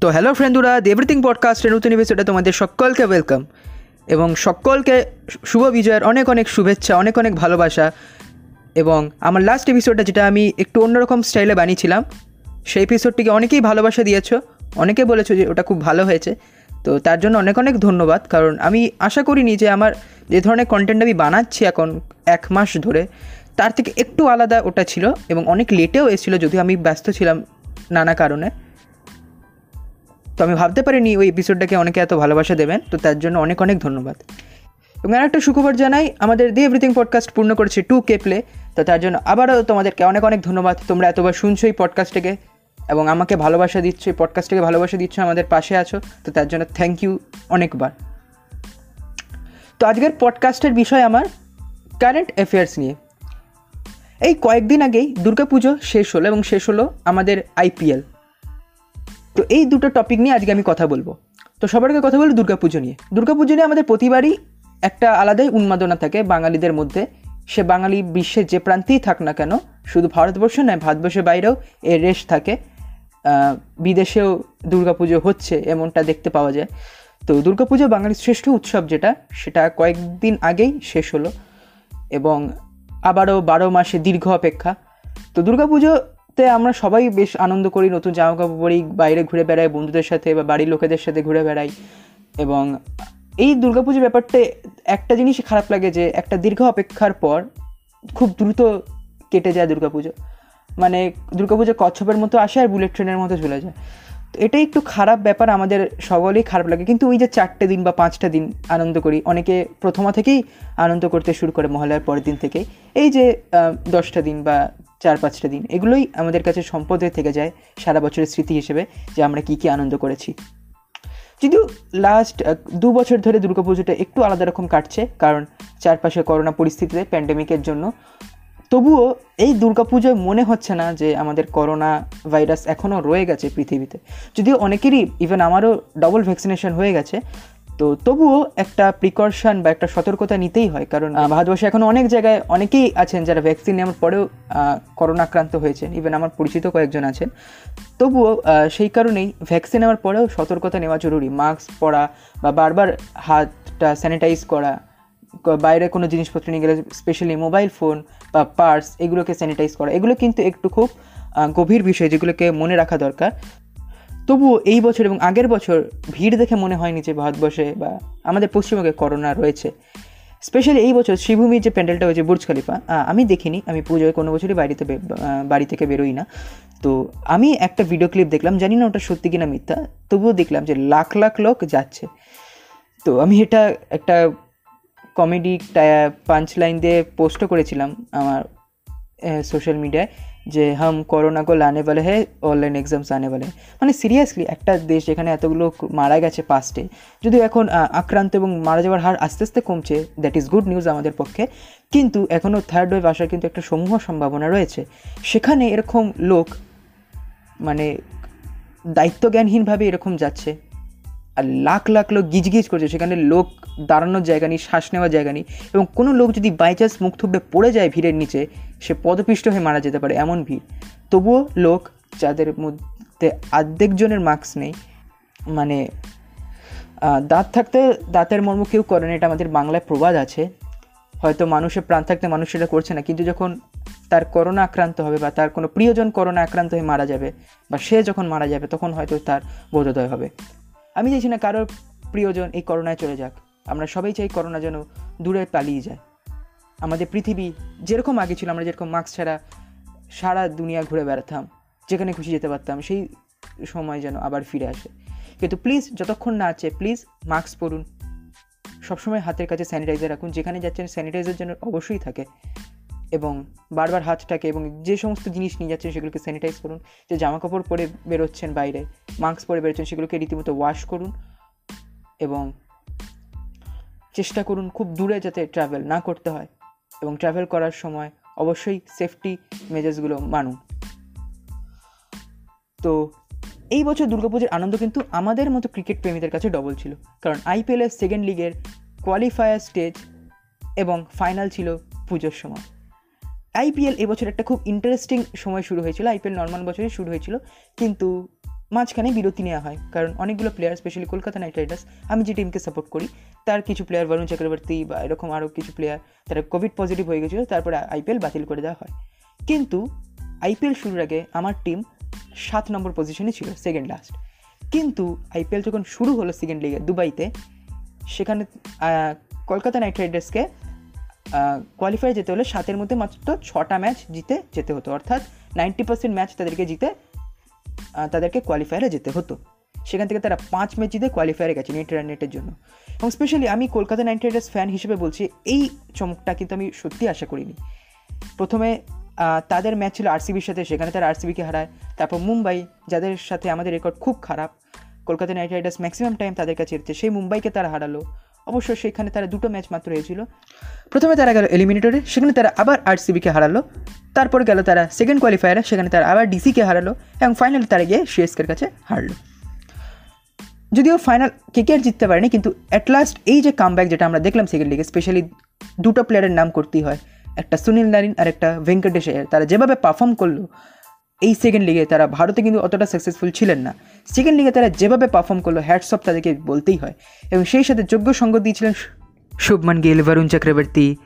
তো hello ফ্রেন্ডুরা everything পডকাস্টের নতুন এপিসোডে তোমাদের সকলকে ওয়েলকাম এবং সকলকে শুভ বিজয়ের অনেক অনেক শুভেচ্ছা, অনেক অনেক ভালোবাসা। এবং আমার লাস্ট এপিসোডটা যেটা আমি একটু অন্যরকম স্টাইলে বানিয়েছিলাম, সেই এপিসোডটিকে অনেকেই ভালোবাসা দিয়েছ, অনেকে বলেছ যে ওটা খুব ভালো হয়েছে। তো তার জন্য অনেক অনেক ধন্যবাদ, কারণ আমি আশা করিনি যে আমার যে ধরনের কন্টেন্ট আমি বানাচ্ছি এখন এক মাস ধরে, তার থেকে একটু আলাদা ওটা ছিল এবং অনেক লেটেও এসেছিল, যদিও আমি ব্যস্ত ছিলাম নানা কারণে। তো আমি ভাবতে পারিনি ওই এপিসোডটাকে অনেকে এত ভালোবাসা দেবেন, তো তার জন্য অনেক অনেক ধন্যবাদ। এবং আর একটা সুখবর জানাই, আমাদের দি এভরিথিং পডকাস্ট পূর্ণ করেছে টু কে প্লে তো তার জন্য আবারও তোমাদেরকে অনেক অনেক ধন্যবাদ। তোমরা এতবার শুনছো এই পডকাস্টটাকে এবং আমাকে ভালোবাসা দিচ্ছ, এই পডকাস্টটাকে ভালোবাসা দিচ্ছ, আমাদের পাশে আছো, তো তার জন্য থ্যাংক ইউ অনেকবার। তো আজকের পডকাস্টের বিষয় আমার কারেন্ট অ্যাফেয়ার্স নিয়ে। এই কয়েকদিন আগেই দুর্গাপুজো শেষ হলো এবং শেষ হলো আমাদের আইপিএল তো এই দুটো টপিক নিয়ে আজকে আমি কথা বলব। তো সবার আগে কথা বলব দুর্গাপুজো নিয়ে। দুর্গাপুজো নিয়ে আমাদের প্রতিবারই একটা আলাদাই উন্মাদনা থাকে বাঙালিদের মধ্যে। সে বাঙালি বিশ্বের যে প্রান্তেই থাক না কেন, শুধু ভারতবর্ষ নয়, ভারতবর্ষের বাইরেও এর রেশ থাকে। বিদেশেও দুর্গাপুজো হচ্ছে এমনটা দেখতে পাওয়া যায়। তো দুর্গাপুজো বাঙালির শ্রেষ্ঠ উৎসব যেটা, সেটা কয়েকদিন আগেই শেষ হলো এবং আবারও বারো মাসে দীর্ঘ অপেক্ষা। তো দুর্গাপুজোতে আমরা সবাই বেশ আনন্দ করি, নতুন জামা কাপড় পরি, বাইরে ঘুরে বেড়াই, বন্ধুদের সাথে বা বাড়ির লোকেদের সাথে ঘুরে বেড়াই। এবং এই দুর্গাপুজোর ব্যাপারটা একটা জিনিসই খারাপ লাগে যে একটা দীর্ঘ অপেক্ষার পর খুব দ্রুত কেটে যায় দুর্গাপুজো। মানে দুর্গাপুজো কচ্ছপের মতো আসে আর বুলেট ট্রেনের মতো চলে যায়। তো এটাই একটু খারাপ ব্যাপার, আমাদের সকলেই খারাপ লাগে। কিন্তু ওই যে চারটে দিন বা পাঁচটা দিন আনন্দ করি, অনেকে প্রথমা থেকেই আনন্দ করতে শুরু করে মহালয়ার পরের দিন থেকেই। এই যে দশটা দিন বা চার পাঁচটা দিন। এগুলোই আমাদের কাছে সম্পদ হয়ে থেকে যায় সারা বছরের স্মৃতি হিসেবে যে আমরা কী কী আনন্দ করেছি। যদিও লাস্ট দু বছর ধরে দুর্গাপুজোটা একটু আলাদা রকম কাটছে, কারণ চারপাশে করোনা পরিস্থিতিতে প্যান্ডেমিকের জন্য। তবুও এই দুর্গাপুজোয় মনে হচ্ছে না যে আমাদের করোনা ভাইরাস এখনও রয়ে গেছে পৃথিবীতে। যদিও অনেকেরই ইভেন আমারও ডবল ভ্যাকসিনেশন হয়ে গেছে তো তবুও একটা প্রিকশন বা একটা সতর্কতা নিতেই হয়, কারণ ভারতবর্ষে এখন অনেক জায়গায় অনেকেই আছেন যারা ভ্যাকসিন নেওয়ার পরেও করোনা আক্রান্ত হয়েছেন। ইভেন আমার পরিচিত কয়েকজন আছেন। তবুও সেই কারণেই ভ্যাকসিন নেওয়ার পরেও সতর্কতা নেওয়া জরুরি। মাস্ক পরা বা বারবার হাতটা স্যানিটাইজ করা বাইরে কোনো জিনিসপত্র নিয়ে গেলে স্পেশালি মোবাইল ফোন বা পার্স এগুলোকে স্যানিটাইজ করা, এগুলো কিন্তু একটু খুব গভীর বিষয় যেগুলোকে মনে রাখা দরকার। তবুও এই বছর এবং আগের বছর ভিড় দেখে মনে হয়নি যে ভারতবর্ষে বা আমাদের পশ্চিমবঙ্গে করোনা রয়েছে। স্পেশালি এই বছর শ্রীভূমির যে প্যান্ডেলটা হয়েছে বুর্জ খালিফা আমি দেখিনি, আমি পুজোয় কোনো বছরই বাড়িতে বাড়ি থেকে বেরোই না। তো আমি একটা ভিডিও ক্লিপ দেখলাম, জানি না ওটা সত্যি কিনা মিথ্যা, তবুও দেখলাম যে লাখ লাখ লোক যাচ্ছে। তো আমি এটা একটা কমেডি পাঞ্চ লাইন দিয়ে পোস্টও করেছিলাম আমার সোশ্যাল মিডিয়ায় যে হাম করোনা কো লানে বলে হ্যাঁ অনলাইন এক্সামস আনে বলে। মানে সিরিয়াসলি একটা দেশ যেখানে এতগুলো মারা গেছে পাস্টে যদিও এখন আক্রান্ত এবং মারা যাওয়ার হার আস্তে আস্তে কমছে দ্যাট ইজ গুড নিউজ আমাদের পক্ষে। কিন্তু এখনও থার্ড ওয়েভ আসার কিন্তু একটা সমূহ সম্ভাবনা রয়েছে। সেখানে এরকম লোক মানে দায়িত্বজ্ঞানহীনভাবে এরকম যাচ্ছে। আর লাখ লাখ লোক গিজগিজ করছে, সেখানে লোক দাঁড়ানোর জায়গা নেই, শ্বাস নেওয়ার জায়গা নেই এবং কোনো লোক যদি বাই চান্স মুখ থুবড়ে পড়ে যায় ভিড়ের নিচে, সে পদপিষ্ট হয়ে মারা যেতে পারে এমন ভিড়। তবুও লোক যাদের মধ্যে আর্ধেক জনের মাস্ক নেই মানে দাঁত থাকতে দাঁতের মর্ম কেউ করে না, এটা আমাদের বাংলায় প্রবাদ আছে। হয়তো মানুষের প্রাণ থাকতে মানুষ সেটা করছে না, কিন্তু যখন তার করোনা আক্রান্ত হবে বা তার কোনো প্রিয়জন করোনা আক্রান্ত হয়ে মারা যাবে বা সে যখন মারা যাবে, তখন হয়তো তার বোধোদয় হবে। আমি চাইছি না কারোর প্রিয়জন এই করোনায় চলে যাক। আমরা সবাই চাই করোনা যেন দূরে পালিয়ে যায়। আমাদের পৃথিবী যেরকম আগে ছিল, আমরা যেরকম মাস্ক ছাড়া সারা দুনিয়া ঘুরে বেড়াতাম, যেখানে খুশি যেতে পারতাম, সেই সময় যেন আবার ফিরে আসে। কিন্তু প্লিজ যতক্ষণ না আছে প্লিজ মাস্ক পরুন। সবসময় হাতের কাছে স্যানিটাইজার রাখুন। যেখানে যাচ্ছেন স্যানিটাইজার যেন অবশ্যই থাকে। এবং বারবার হাতটাকে এবং যে সমস্ত জিনিস নিয়ে যাচ্ছেন সেগুলোকে স্যানিটাইজ করুন, যে জামা কাপড় পরে বেরোচ্ছেন বাইরে মাস্ক পরে বেরোচ্ছেন সেগুলোকে রীতিমতো ওয়াশ করুন এবং চেষ্টা করুন খুব দূরে যাতে ট্রাভেল না করতে হয় এবং ট্রাভেল করার সময় অবশ্যই সেফটি মেজার্সগুলো মানুন। তো এই বছর দুর্গাপুজোর আনন্দ কিন্তু আমাদের মতো ক্রিকেট প্রেমীদের কাছে ডবল ছিল, কারণ আইপিএলের সেকেন্ড লিগের কোয়ালিফায়ার স্টেজ এবং ফাইনাল ছিল পুজোর সময়। আইপিএল এবছর একটা খুব ইন্টারেস্টিং সময় শুরু হয়েছিল। আইপিএল নর্মাল বছরে শুরু হয়েছিল। কিন্তু মাঝখানে বিরতি নেওয়া হয়। কারণ অনেকগুলো player specially Kolkata Knight Riders আমি যে টিমকে সাপোর্ট করি, তার কিছু প্লেয়ার বরুণ চক্রবর্তী বা এরকম আরও কিছু প্লেয়ার তারা কোভিড পজিটিভ হয়ে গেছিল, তারপরে আইপিএল বাতিল করে দেওয়া হয়। কিন্তু আইপিএল শুরুর আগে আমার টিম সাত নম্বর পজিশনে ছিল সেকেন্ড লাস্ট কিন্তু আইপিএল যখন শুরু হলো সেকেন্ড লিগে দুবাইতে, সেখানে কলকাতা নাইট রাইডার্সকে কোয়ালিফাই যেতে হলে সাতের মধ্যে মাত্র ছটা ম্যাচ জিতে যেতে হতো। অর্থাৎ নাইনটি পার্সেন্ট ম্যাচ তাদেরকে জিতে তাদেরকে কোয়ালিফায়ারে যেতে হতো। সেখান থেকে তারা পাঁচ ম্যাচ জিতে কোয়ালিফায়ারে গেছে নেট রান নেটের জন্য। এবং স্পেশালি আমি কলকাতা নাইট রাইডার্স ফ্যান হিসেবে বলছি, এই চমকটা কিন্তু আমি সত্যি আশা করিনি। প্রথমে তাদের ম্যাচ ছিল আরসিবির সাথে, সেখানে তারা আরসিবিকে হারায়। তারপর মুম্বাই, যাদের সাথে আমাদের রেকর্ড খুব খারাপ, Kolkata Knight Riders maximum time তাদের কাছে এসেছে। সেই মুম্বাইকে তারা হারালো। অবশ্য সেখানে তারা দুটো ম্যাচ মাত্র হয়েছিল প্রথমে তারা গেল এলিমিনেটরে সেখানে তারা আবার আরসিবিকে হারালো। তারপর গেল তারা সেকেন্ড কোয়ালিফায়ারে সেখানে তারা আবার ডিসিকে হারালো এবং ফাইনালি তারা গিয়ে সিএসকের কাছে হারলো। যদিও ফাইনাল কেকেআর জিততে পারেনি, কিন্তু অ্যাট লাস্ট এই যে কামব্যাক যেটা আমরা দেখলাম সেকেন্ড লিগে স্পেশালি দুটো প্লেয়ারের নাম করতেই হয়। একটা সুনীল নারিন আর একটা ভেঙ্কটেশ তারা যেভাবে পারফর্ম করল এই সেকেন্ড লিগে তারা ভারতে কিন্তু অতটা সাকসেসফুল ছিলেন না। সেকেন্ড লিগে তারা যেভাবে পারফর্ম করল হ্যাটসঅপ তাদেরকে বলতেই হয়। এবং সেই সাথে যোগ্য সঙ্গ দিয়েছিলেন শুভমান গিল বরুণ চক্রবর্তী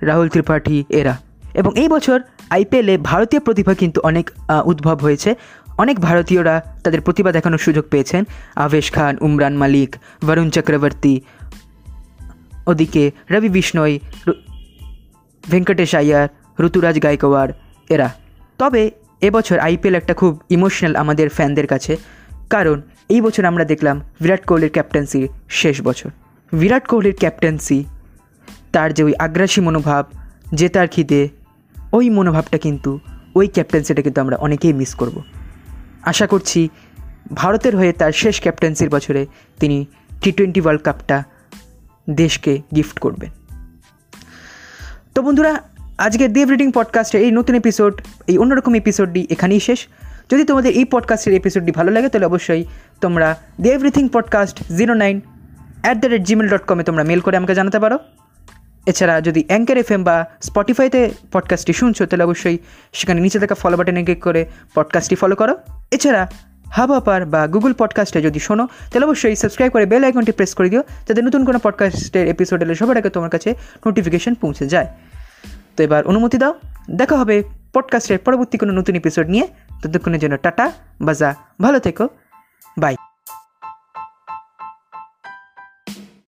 রাহুল ত্রিপাঠী এরা। এবং এই বছর আইপিএলে ভারতীয় প্রতিভা কিন্তু অনেক উদ্ভব হয়েছে। অনেক ভারতীয়রা তাদের প্রতিভা দেখানোর সুযোগ পেয়েছেন। আবেশ খান, উমরান মালিক বরুণ চক্রবর্তী ওদিকে রবি বিষ্ণয় ভেঙ্কটেশ আয়ার, ঋতুরাজ গায়কোয়াড় এরা। তবে এবছর আইপিএল একটা খুব ইমোশনাল আমাদের ফ্যানদের কাছে। কারণ এই বছর আমরা দেখলাম বিরাট কোহলির ক্যাপ্টেন্সির শেষ বছর। বিরাট কোহলির ক্যাপ্টেন্সি তার যে ওই আগ্রাসী মনোভাব জেতার খিদে, ওই মনোভাবটা কিন্তু ওই ক্যাপ্টেন্সিটা কিন্তু আমরা অনেকেই মিস করব। আশা করছি ভারতের হয়ে তার শেষ ক্যাপ্টেন্সির বছরে তিনি টি টোয়েন্টি ওয়ার্ল্ড কাপটা দেশকে গিফট করবেন। তো বন্ধুরা, আজকের দেব রিডিং পডকাস্টের এই নতুন এপিসোড এই অন্যরকম এপিসোডটি এখানেই শেষ। যদি তোমাদের এই পডকাস্টের এপিসোডটি ভালো লাগে, তাহলে অবশ্যই তোমরা the everything podcast zero nine at the rate Gmail dot কমে তোমরা মেল করে আমাকে জানাতে পারো। এছাড়া যদি অ্যাঙ্কার এফ এম বা স্পটিফাইতে পডকাস্টটি শুনছো, তাহলে অবশ্যই সেখানে নিচে থাকা ফলো বাটনে ক্লিক করে পডকাস্টটি ফলো করো। এছাড়া হাব আপার বা গুগল পডকাস্টে যদি শোনো, তাহলে অবশ্যই সাবস্ক্রাইব করে বেল আইকনটি প্রেস করে দিও, যাতে নতুন কোনো পডকাস্টের এপিসোড এলে সবার আগে তোমার কাছে নোটিফিকেশন পৌঁছে যায়। তো এবার অনুমতি দাও। দেখা হবে পডকাস্টের পরবর্তী কোনো নতুন এপিসোড নিয়ে। ততক্ষণের জন্য টাটা, বাজা, ভালো থেকো। বাই